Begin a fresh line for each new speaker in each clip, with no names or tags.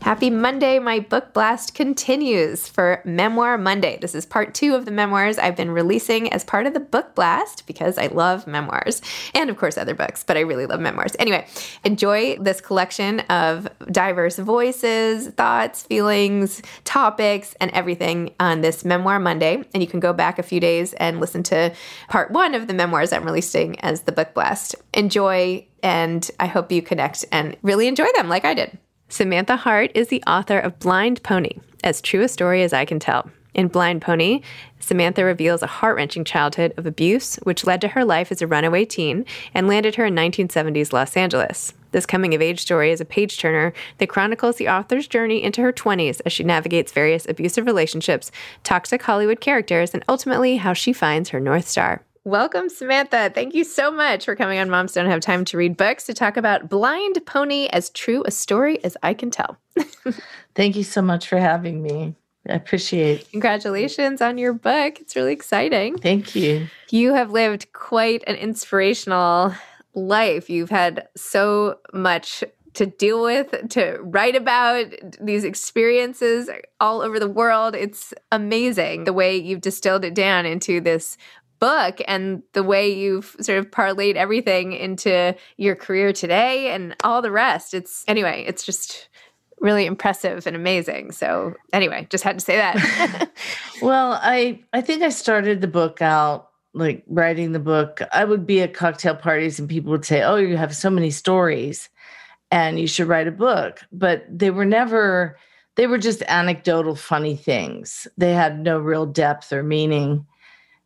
Happy Monday. My book blast continues for Memoir Monday. This is part two of the memoirs I've been releasing as part of the book blast because I love memoirs and, of course, other books, but I really love memoirs. Anyway, enjoy this collection of diverse voices, thoughts, feelings, topics, and everything on this Memoir Monday. And you can go back a few days and listen to part one of the memoirs I'm releasing as the book blast. Enjoy, and I hope you connect and really enjoy them like I did. Samantha Hart is the author of Blind Pony, as true a story as I can tell. In Blind Pony, Samantha reveals a heart wrenching childhood of abuse, which led to her life as a runaway teen and landed her in 1970s Los Angeles. This coming of age story is a page turner that chronicles the author's journey into her 20s as she navigates various abusive relationships, toxic Hollywood characters, and ultimately how she finds her North Star. Welcome, Samantha. Thank you so much for coming on Moms Don't Have Time to Read Books to talk about Blind Pony as true a story as I can tell.
Thank you so much for having me. I appreciate.
Congratulations on your book. It's really exciting.
Thank you.
You have lived quite an inspirational life. You've had so much to deal with, to write about these experiences all over the world. It's amazing the way you've distilled it down into this book and the way you've sort of parlayed everything into your career today and all the rest. It's anyway, it's just really impressive and amazing. So anyway, just had to say that.
well, I I think I started the book out like writing the book. I would be at cocktail parties and people would say, "Oh, you have so many stories and you should write a book." But they were never they were just anecdotal funny things. They had no real depth or meaning.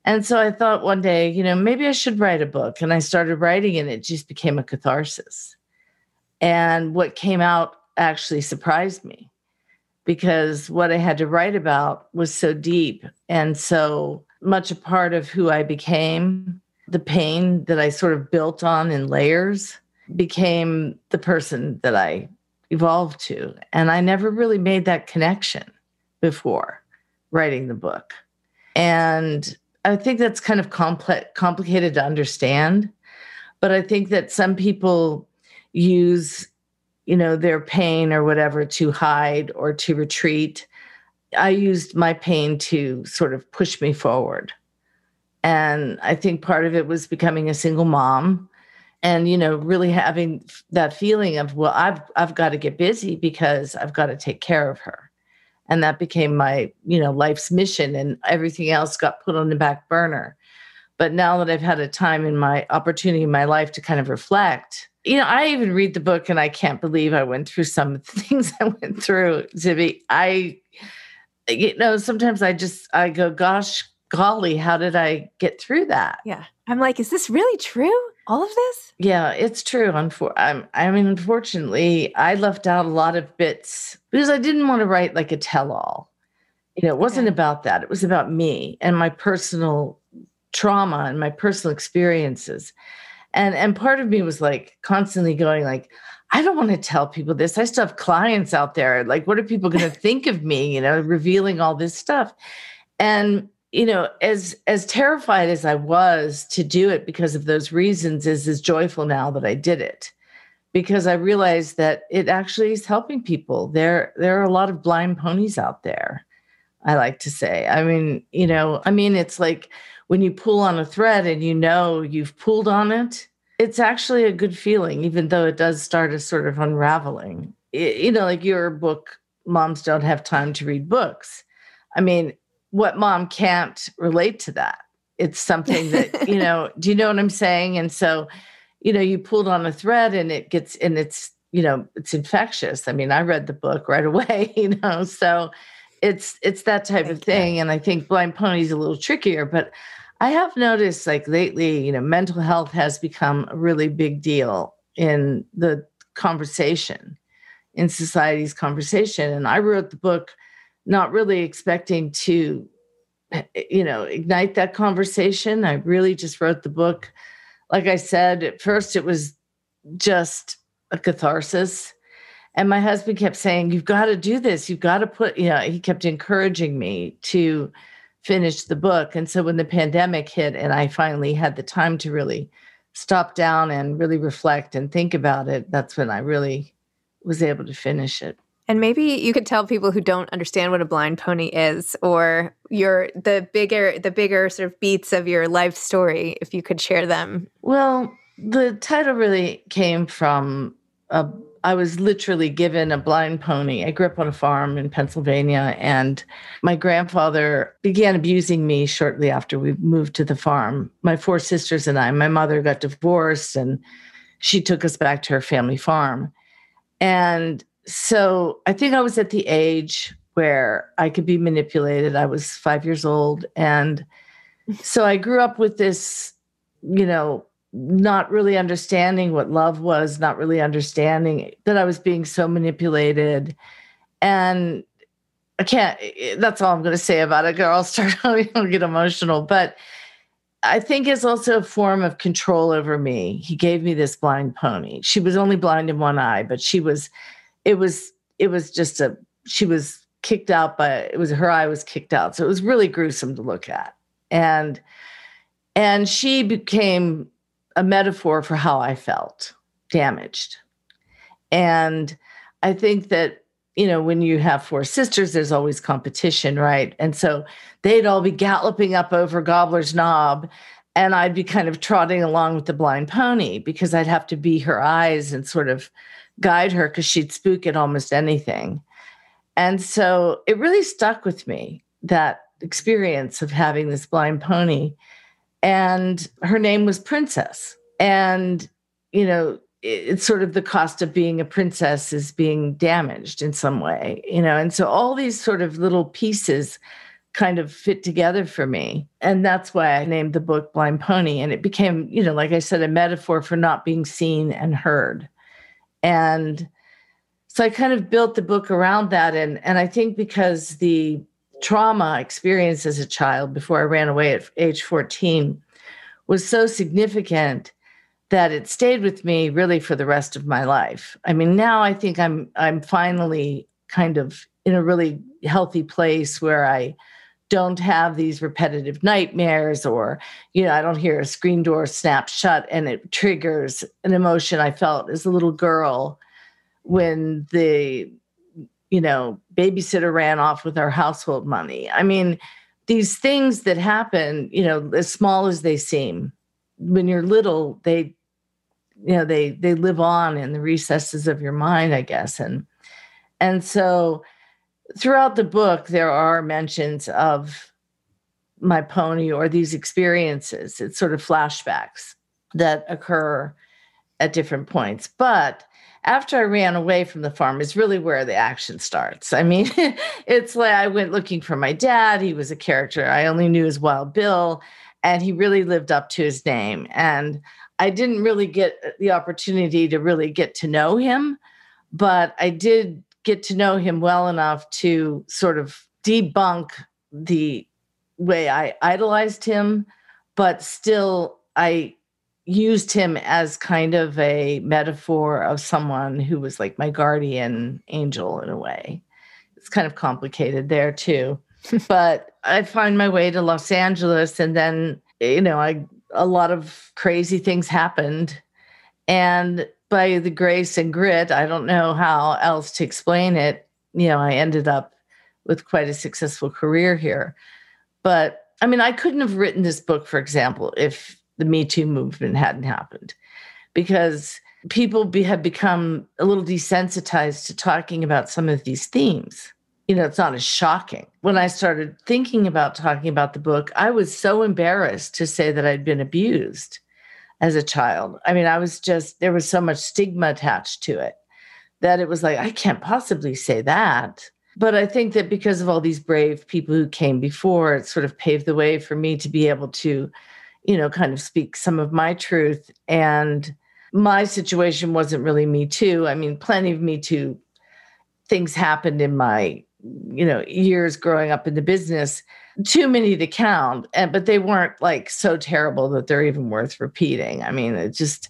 And so I thought one day, you know, maybe I should write a book. And I started writing and it just became a catharsis. And what came out actually surprised me because what I had to write about was so deep and so much a part of who I became. The pain that I sort of built on in layers became the person that I evolved to. And I never really made that connection. before writing the book. And I think that's kind of complex, complicated to understand. But I think that some people use, you know, their pain or whatever to hide or to retreat. I used my pain to sort of push me forward. And I think part of it was becoming a single mom and you know really having that feeling of well I've I've got to get busy because I've got to take care of her and that became my you know life's mission and everything else got put on the back burner. But now that i've had a time in my opportunity in my life to kind of reflect you know i even read the book and i can't believe i went through some of the things i went through zibby. I you know sometimes i just i go gosh golly how did i get through that?
Yeah i'm like is this really true all of this?
Yeah, it's true. Unfor- I'm, I mean, unfortunately, I left out a lot of bits because I didn't want to write like a tell all. You know, it wasn't okay. about that. It was about me and my personal trauma and my personal experiences. And and part of me was like constantly going like, I don't want to tell people this. I still have clients out there. Like, what are people going to think of me? You know, revealing all this stuff. And you know as as terrified as i was to do it because of those reasons is as joyful now that i did it. Because i realized that it actually is helping people. There there are a lot of blind ponies out there i like to say. I mean you know i mean it's like when you pull on a thread and you know you've pulled on it it's actually a good feeling even though it does start a sort of unraveling. It, you know like your book moms don't have time to read books. I mean what mom can't relate to that? It's something that, you know, do you know what I'm saying? And so, you know, you pulled on a thread and it gets, and it's, you know, it's infectious. I mean, I read the book right away, you know, so it's, it's that type of thing. And I think Blind Pony is a little trickier, but I have noticed like lately, you know, mental health has become a really big deal in the conversation, in society's conversation. And I wrote the book not really expecting to you know ignite that conversation. I really just wrote the book. Like i said at first it was just a catharsis. And my husband kept saying you've got to do this. You've got to put you know he kept encouraging me to finish the book. And so when the pandemic hit and i finally had the time to really stop down and really reflect and think about it that's when i really was able to finish it
and maybe you could tell people who don't understand what a blind pony is or your the bigger the bigger sort of beats of your life story if you could share them.
Well, the title really came from a I was literally given a blind pony. I grew up on a farm in Pennsylvania, and my grandfather began abusing me shortly after we moved to the farm. My four sisters and I, my mother got divorced, and she took us back to her family farm. And so I think I was at the age where I could be manipulated. I was five years old. And so I grew up with this, you know, not really understanding what love was, not really understanding that I was being so manipulated. And I can't, eh, that's all I'm going to say about it. I'll start, I'll get emotional. But I think it's also a form of control over me. He gave me this blind pony. She was only blind in one eye, but she was it was it was just a she was kicked out by it was her eye was kicked out. So it was really gruesome to look at. And and she became a metaphor for how i felt damaged. And i think that you know when you have four sisters there's always competition right? And so they'd all be galloping up over gobbler's knob and i'd be kind of trotting along with the blind pony because i'd have to be her eyes and sort of guide her because she'd spook at almost anything. And so it really stuck with me that experience of having this blind pony. And her name was Princess. And, you know, it's sort of the cost of being a princess is being damaged in some way, you know. And so all these sort of little pieces kind of fit together for me. And that's why I named the book Blind Pony. And it became, you know, like I said, a metaphor for not being seen and heard. And so I kind of built the book around that. And, and I think because the trauma experience as a child before I ran away at age 14 was so significant that it stayed with me really for the rest of my life. I mean, now I think I'm I'm finally kind of in a really healthy place where I don't have these repetitive nightmares or you know i don't hear a screen door snap shut and it triggers an emotion. I felt as a little girl when the you know babysitter ran off with our household money. I mean these things that happen you know as small as they seem when you're little they you know they they live on in the recesses of your mind i guess. And and so throughout the book, there are mentions of my pony or these experiences. It's sort of flashbacks that occur at different points. But after I ran away from the farm is really where the action starts. I mean, it's like I went looking for my dad. He was a character I only knew as Wild Bill, and he really lived up to his name. And I didn't really get the opportunity to really get to know him, but I did get to know him well enough to sort of debunk the way I idolized him, but still I used him as kind of a metaphor of someone who was like my guardian angel in a way. It's kind of complicated there too. but I find my way to Los Angeles and then you know, I a lot of crazy things happened and by the grace and grit, I don't know how else to explain it. You know, I ended up with quite a successful career here. But I mean, I couldn't have written this book, for example, if the Me Too movement hadn't happened, because people be, have become a little desensitized to talking about some of these themes. You know, it's not as shocking. When I started thinking about talking about the book, I was so embarrassed to say that I'd been abused as a child. I mean, I was just, there was so much stigma attached to it that it was like, I can't possibly say that. But I think that because of all these brave people who came before, it sort of paved the way for me to be able to, you know, kind of speak some of my truth. And my situation wasn't really me too. I mean, plenty of me too things happened in my, you know, years growing up in the business too many to count and but they weren't like so terrible that they're even worth repeating. I mean it just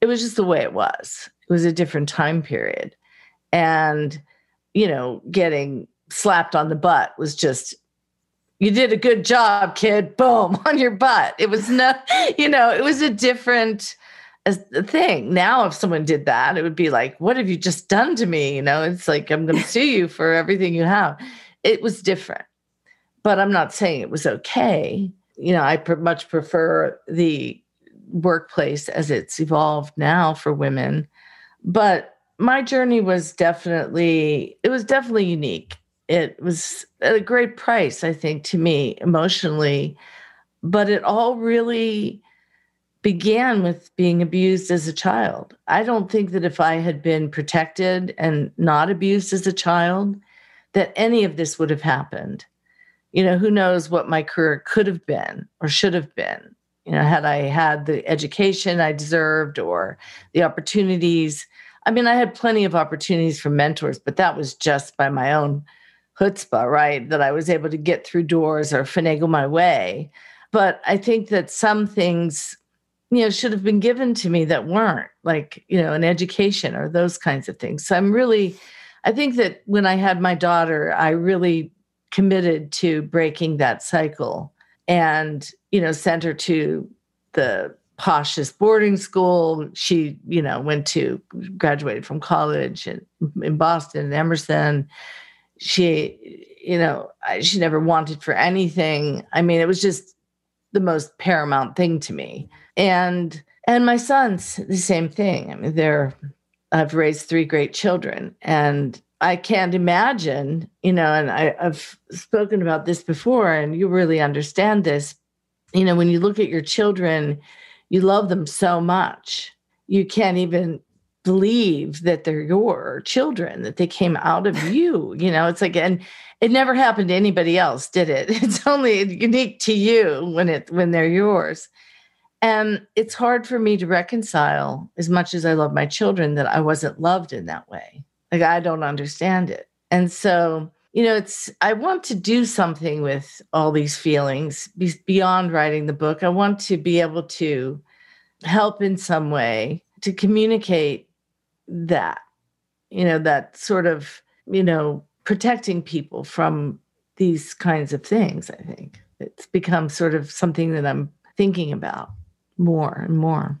it was just the way it was. It was a different time period. And you know getting slapped on the butt was just you did a good job kid. Boom on your butt. It was not you know it was a different uh, thing. Now if someone did that it would be like what have you just done to me? You know it's like i'm going to sue you for everything you have. It was different but I'm not saying it was okay. You know, I much prefer the workplace as it's evolved now for women. But my journey was definitely, it was definitely unique. It was at a great price, I think, to me emotionally. But it all really began with being abused as a child. I don't think that if I had been protected and not abused as a child, that any of this would have happened you know, who knows what my career could have been or should have been, you know, had I had the education I deserved or the opportunities. I mean, I had plenty of opportunities from mentors, but that was just by my own chutzpah, right? That I was able to get through doors or finagle my way. But I think that some things, you know, should have been given to me that weren't, like, you know, an education or those kinds of things. So I'm really, I think that when I had my daughter, I really committed to breaking that cycle and you know sent her to the poshest boarding school. She you know went to graduated from college in, in boston and emerson. She you know she never wanted for anything. I mean it was just the most paramount thing to me. And and my sons the same thing. I mean they're i've raised three great children and I can't imagine, you know, and I, have spoken about this before, and you really understand this. You know, when you look at your children, you love them so much. You can't even believe that they're your children, that they came out of you. You know, it's like, and it never happened to anybody else, did it? It's only unique to you when it when they're yours. And it's hard for me to reconcile, as much as I love my children, that I wasn't loved in that way. Like I don't understand it. And so, you know, it's I want to do something with all these feelings beyond writing the book. I want to be able to help in some way to communicate that. You know, that sort of, you know, protecting people from these kinds of things. I think it's become sort of something that I'm thinking about more and more.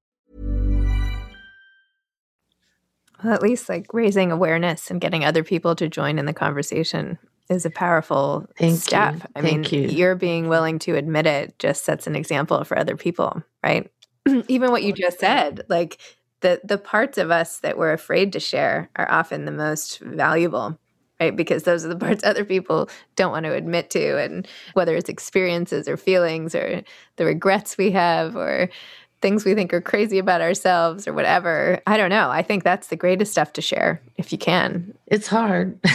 Well, at least like raising awareness and getting other people to join in the conversation is a powerful
Thank
step.
you.
I
Thank
mean,
you.
you're being willing to admit it just sets an example for other people, right? Even what you just said, like the the parts of us that we're afraid to share are often the most valuable, right? Because those are the parts other people don't want to admit to, and whether it's experiences or feelings or the regrets we have or things we think are crazy about ourselves or whatever. I don't know. I think that's the greatest stuff to share if you can
It's hard.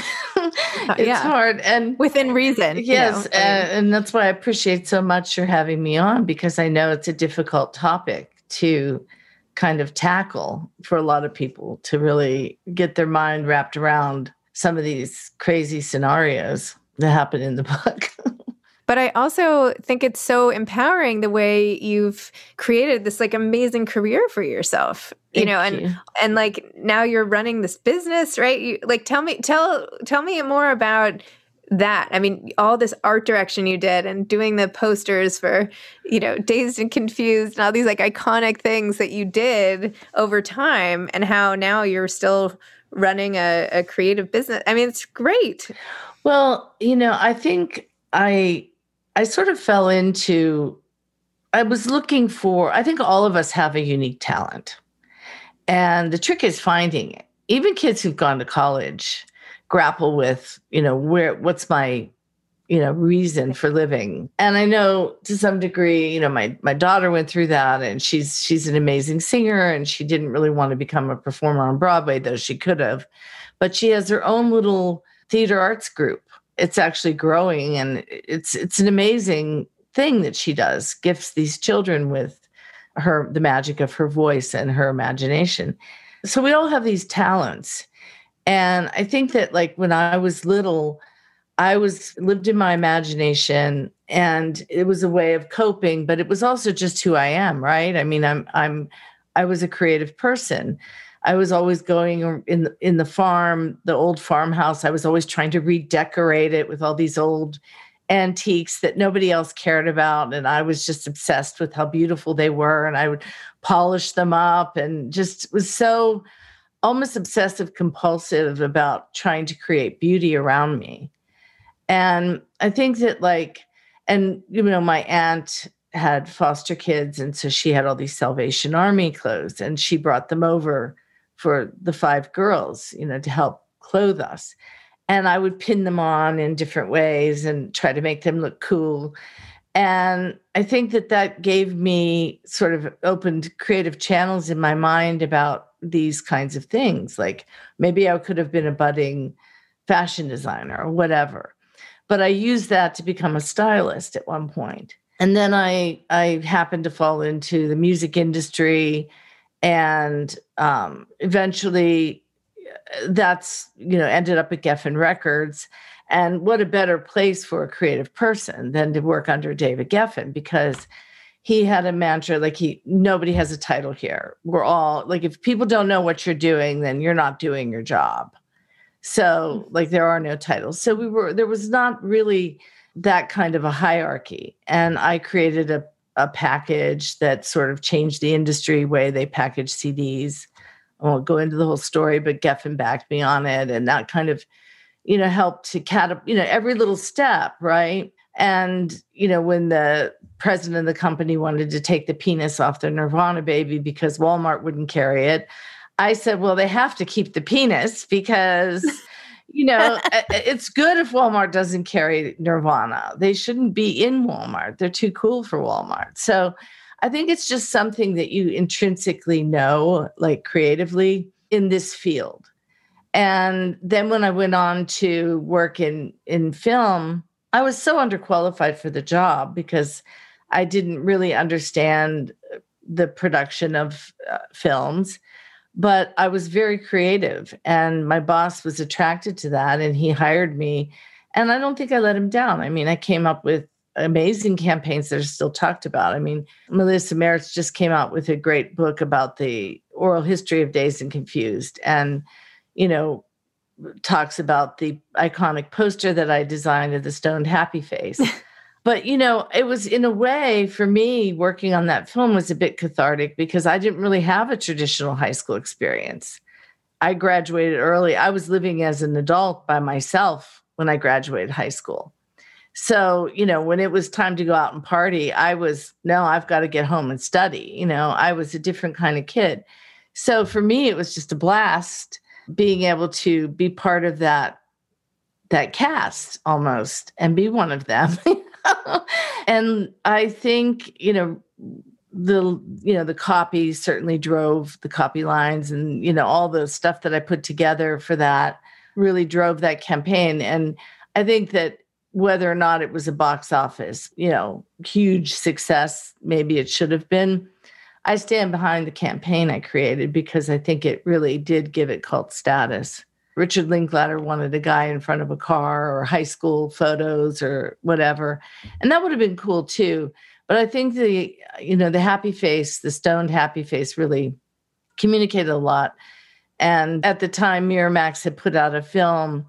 Uh, it's
yeah.
hard. And
within reason. you
yes,
know? I uh,
and, and that's why I appreciate so much your having me on because I know it's a difficult topic to kind of tackle for a lot of people to really get their mind wrapped around some of these crazy scenarios that happen in the book.
But I also think it's so empowering the way you've created this like amazing career for yourself. You
Thank
know, and
you.
and like now you're running this business, right? You like tell me tell tell me more about that. I mean, all this art direction you did and doing the posters for, you know, Dazed and Confused and all these like iconic things that you did over time and how now you're still running a, a creative business. I mean, it's great.
Well, you know, I think I I sort of fell into I was looking for I think all of us have a unique talent. And the trick is finding it. Even kids who've gone to college grapple with, you know, where what's my you know reason for living and i know to some degree you know my my daughter went through that and she's she's an amazing singer and she didn't really want to become a performer on broadway though she could have but she has her own little theater arts group it's actually growing and it's it's an amazing thing that she does gifts these children with her the magic of her voice and her imagination. So we all have these talents. And i think that like when i was little i was lived in my imagination and it was a way of coping but it was also just who i am right? I mean i'm i'm i was a creative person I was always going in in the farm, the old farmhouse. I was always trying to redecorate it with all these old antiques that nobody else cared about, and I was just obsessed with how beautiful they were. And I would polish them up, and just was so almost obsessive compulsive about trying to create beauty around me. And I think that like, and you know, my aunt had foster kids, and so she had all these Salvation Army clothes, and she brought them over for the five girls, you know, to help clothe us. And I would pin them on in different ways and try to make them look cool. And I think that that gave me sort of opened creative channels in my mind about these kinds of things. Like maybe I could have been a budding fashion designer or whatever. But I used that to become a stylist at one point. And then I I happened to fall into the music industry and um, eventually that's, you know, ended up at Geffen Records. And what a better place for a creative person than to work under David Geffen because he had a mantra like he nobody has a title here. We're all like if people don't know what you're doing, then you're not doing your job. So like there are no titles. So we were there was not really that kind of a hierarchy. And I created a, a package that sort of changed the industry way they package CDs. I won't go into the whole story, but Geffen backed me on it. And that kind of, you know, helped to cat, you know, every little step, right? And, you know, when the president of the company wanted to take the penis off the Nirvana baby because Walmart wouldn't carry it, I said, well, they have to keep the penis because you know, it's good if Walmart doesn't carry Nirvana. They shouldn't be in Walmart. They're too cool for Walmart. So I think it's just something that you intrinsically know, like creatively in this field. And then when I went on to work in in film, I was so underqualified for the job because I didn't really understand the production of uh, films but I was very creative and my boss was attracted to that and he hired me. And I don't think I let him down. I mean, I came up with amazing campaigns that are still talked about. I mean, Melissa Merritt just came out with a great book about the oral history of Dazed and Confused and, you know, talks about the iconic poster that I designed of the stoned happy face. but you know it was in a way for me working on that film was a bit cathartic because i didn't really have a traditional high school experience. I graduated early. I was living as an adult by myself when i graduated high school. So you know when it was time to go out and party i was no i've got to get home and study you know? I was a different kind of kid. So for me it was just a blast being able to be part of that that cast almost and be one of them and I think, you know, the you know the copy certainly drove the copy lines and you know all the stuff that I put together for that really drove that campaign and I think that whether or not it was a box office, you know, huge success, maybe it should have been. I stand behind the campaign I created because I think it really did give it cult status. Richard Linklater wanted a guy in front of a car or high school photos or whatever. And that would have been cool too. But I think the, you know, the happy face, the stoned happy face really communicated a lot. And at the time, Miramax had put out a film,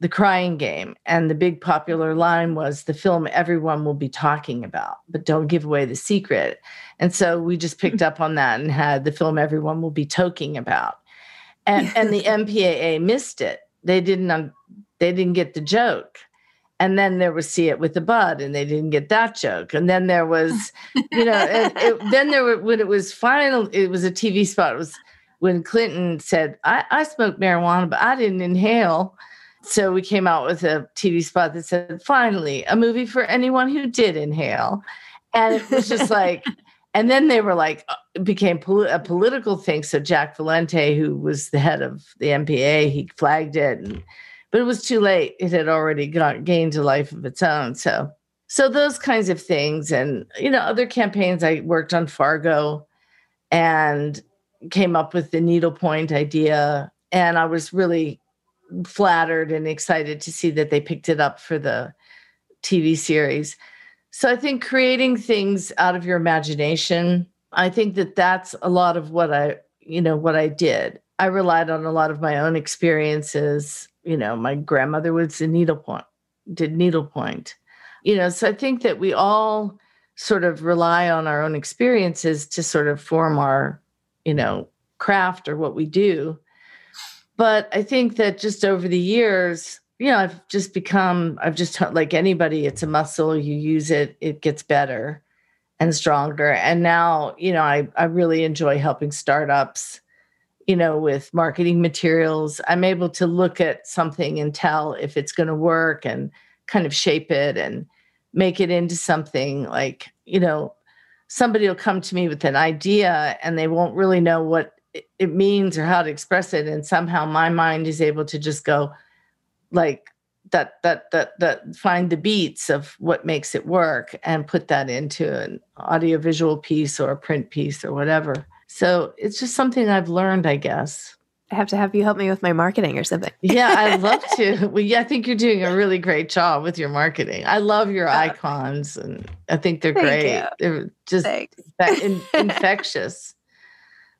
The Crying Game. And the big popular line was the film everyone will be talking about, but don't give away the secret. And so we just picked hmm. up on that and had the film everyone will be talking about and and the MPAA missed it. They didn't um, they didn't get the joke. And then there was see it with the bud, and they didn't get that joke. And then there was, you know, it, it, then there were when it was final, it was a TV spot. It was when Clinton said, "I, I smoked marijuana, but I didn't inhale." So we came out with a TV spot that said, "Finally, a movie for anyone who did inhale," and it was just like and then they were like uh, became pol- a political thing. So Jack Valenti who was the head of the mpa he flagged it and, but it was too late. It had already got gained a life of its own. So so those kinds of things and you know other campaigns. I worked on fargo and came up with the needlepoint idea. And i was really flattered and excited to see that they picked it up for the tv series so I think creating things out of your imagination, I think that that's a lot of what I, you know, what I did. I relied on a lot of my own experiences. You know, my grandmother was a needlepoint, did needlepoint. You know, so I think that we all sort of rely on our own experiences to sort of form our, you know, craft or what we do. But I think that just over the years, you know, I've just become, I've just like anybody, it's a muscle. You use it, it gets better and stronger. And now, you know, I, I really enjoy helping startups, you know, with marketing materials. I'm able to look at something and tell if it's going to work and kind of shape it and make it into something like, you know, somebody will come to me with an idea and they won't really know what it means or how to express it. And somehow my mind is able to just go, like that that that that find the beats of what makes it work and put that into an audiovisual piece or a print piece or whatever. So it's just something I've learned, I guess.
I have to have you help me with my marketing or something.
yeah, I'd love to. Well, yeah, I think you're doing a really great job with your marketing. I love your oh. icons, and I think they're Thank great. You. They're just in, infectious.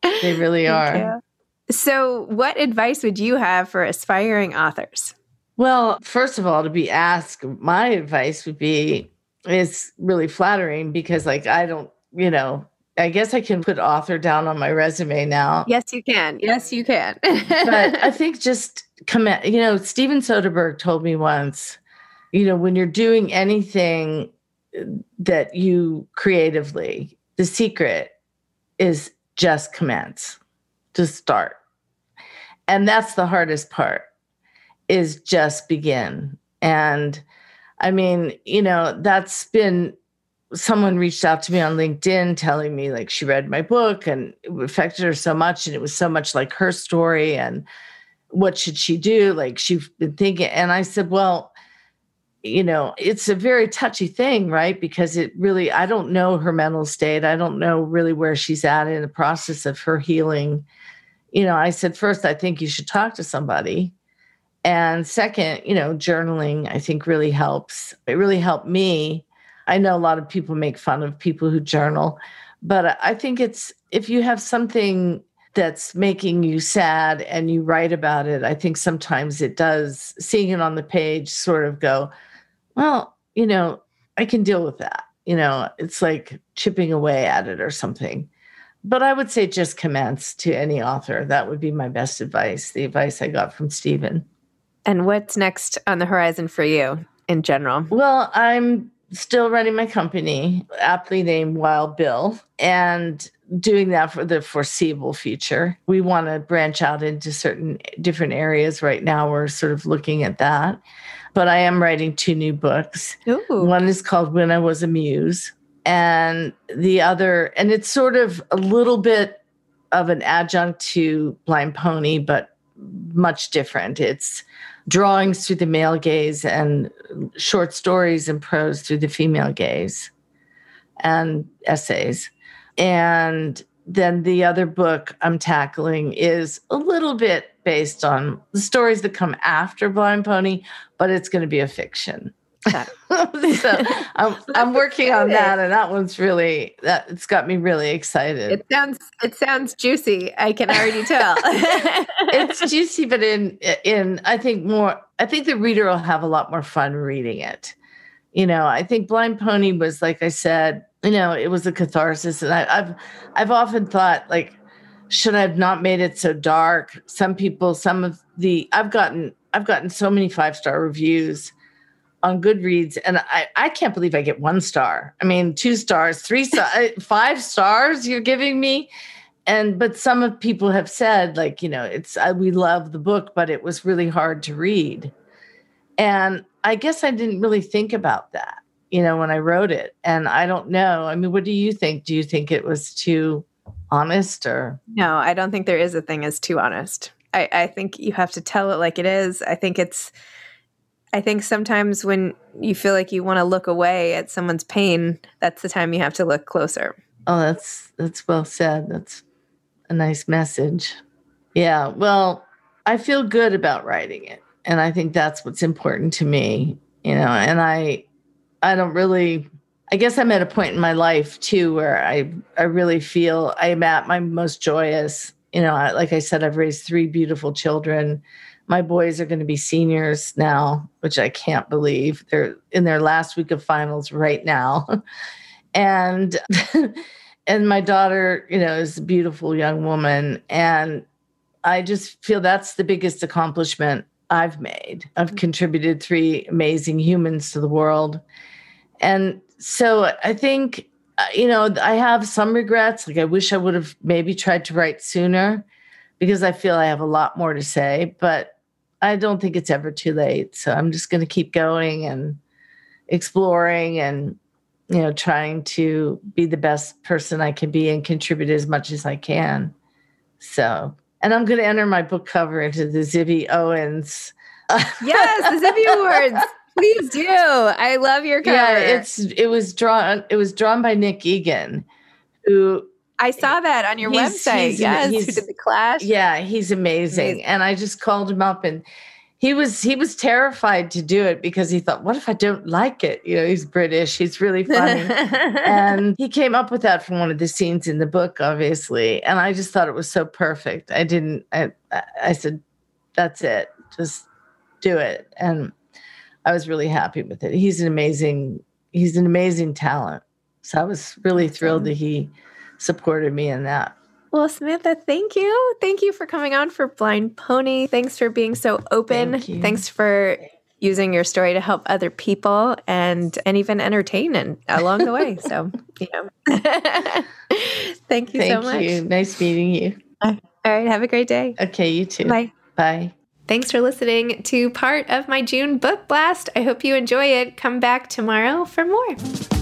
They really Thank are.
You. So, what advice would you have for aspiring authors?
Well, first of all, to be asked, my advice would be it's really flattering because, like, I don't, you know, I guess I can put author down on my resume now.
Yes, you can. Yes, you can.
but I think just come at, you know, Steven Soderbergh told me once, you know, when you're doing anything uh, that you creatively, the secret is just commence, just start. And that's the hardest part is just begin. And I mean, you know, that's been someone reached out to me on LinkedIn telling me like she read my book and it affected her so much and it was so much like her story and what should she do? Like she's been thinking and I said well you know it's a very touchy thing right? Because it really I don't know her mental state. I don't know really where she's at in the process of her healing. You know I said first I think you should talk to somebody and second you know journaling I think really helps it really helped me I know a lot of people make fun of people who journal, but I think it's if you have something that's making you sad and you write about it, I think sometimes it does, seeing it on the page, sort of go, well, you know, I can deal with that. You know, it's like chipping away at it or something. But I would say just commence to any author. That would be my best advice, the advice I got from Steven.
And what's next on the horizon for you in general?
Well, I'm still running my company, aptly named Wild Bill, and doing that for the foreseeable future. We want to branch out into certain different areas right now. We're sort of looking at that. But I am writing two new books. Ooh. One is called When I Was a Muse, and the other, and it's sort of a little bit of an adjunct to Blind Pony, but much different. It's drawings through the male gaze and short stories and prose through the female gaze and essays. And then the other book I'm tackling is a little bit based on the stories that come after Blind Pony, but it's going to be a fiction. so I'm, I'm working on that, and that one's really that it's got me really excited.
It sounds it sounds juicy. I can already tell.
it's juicy, but in in I think more. I think the reader will have a lot more fun reading it. You know, I think Blind Pony was like I said. You know, it was a catharsis, and I, I've I've often thought like, should I have not made it so dark? Some people, some of the I've gotten I've gotten so many five star reviews on Goodreads, and I, I can't believe I get one star. I mean, two stars, three stars, uh, five stars you're giving me. And but some of people have said, like, you know, it's I, we love the book, but it was really hard to read. And I guess I didn't really think about that, you know, when I wrote it. And I don't know. I mean, what do you think? Do you think it was too honest or?
No, I don't think there is a thing as too honest. I, I think you have to tell it like it is. I think it's I think sometimes when you feel like you want to look away at someone's pain, that's the time you have to look closer.
Oh, that's that's well said. That's a nice message. Yeah. Well, I feel good about writing it. And I think that's what's important to me, you know, and I I don't really I guess I'm at a point in my life too where I I really feel I'm at my most joyous. You know, like I said, I've raised three beautiful children my boys are going to be seniors now, which I can't believe. They're in their last week of finals right now. and and my daughter, you know, is a beautiful young woman and I just feel that's the biggest accomplishment I've made. I've mm-hmm. contributed three amazing humans to the world. And so I think uh, you know, I have some regrets. Like I wish I would have maybe tried to write sooner because I feel I have a lot more to say, but I don't think it's ever too late. So I'm just going to keep going and exploring and you know trying to be the best person I can be and contribute as much as I can. So, and I'm going to enter my book cover into the Zibby Owens.
yes, the Zibby Awards. Please do. I love your cover.
Yeah, it's it was drawn it was drawn by Nick Egan, who
I saw that on your he's, website. He's, yes, he's, who did the clash?
Yeah, he's amazing. amazing. And I just called him up and he was he was terrified to do it because he thought, what if I don't like it? You know, he's British, he's really funny. and he came up with that from one of the scenes in the book, obviously. And I just thought it was so perfect. I didn't I I said, that's it. Just do it. And I was really happy with it. He's an amazing, he's an amazing talent. So I was really thrilled that he supported me in that.
Well, Samantha, thank you. Thank you for coming on for Blind Pony. Thanks for being so open. Thank Thanks for using your story to help other people and and even entertain and along the way. So, you know. thank you
thank
so much.
You. Nice meeting you.
Uh, all right. Have a great day.
Okay, you too.
Bye.
Bye.
Thanks for listening to part of my June book blast. I hope you enjoy it. Come back tomorrow for more.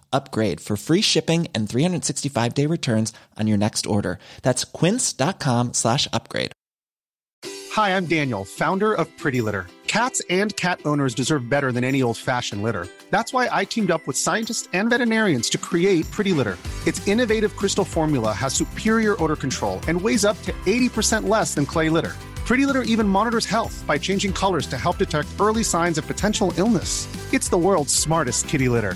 upgrade for free shipping and 365 day returns on your next order. That's quince.com slash upgrade.
Hi, I'm Daniel, founder of Pretty Litter. Cats and cat owners deserve better than any old fashioned litter. That's why I teamed up with scientists and veterinarians to create Pretty Litter. Its innovative crystal formula has superior odor control and weighs up to 80% less than clay litter. Pretty Litter even monitors health by changing colors to help detect early signs of potential illness. It's the world's smartest kitty litter.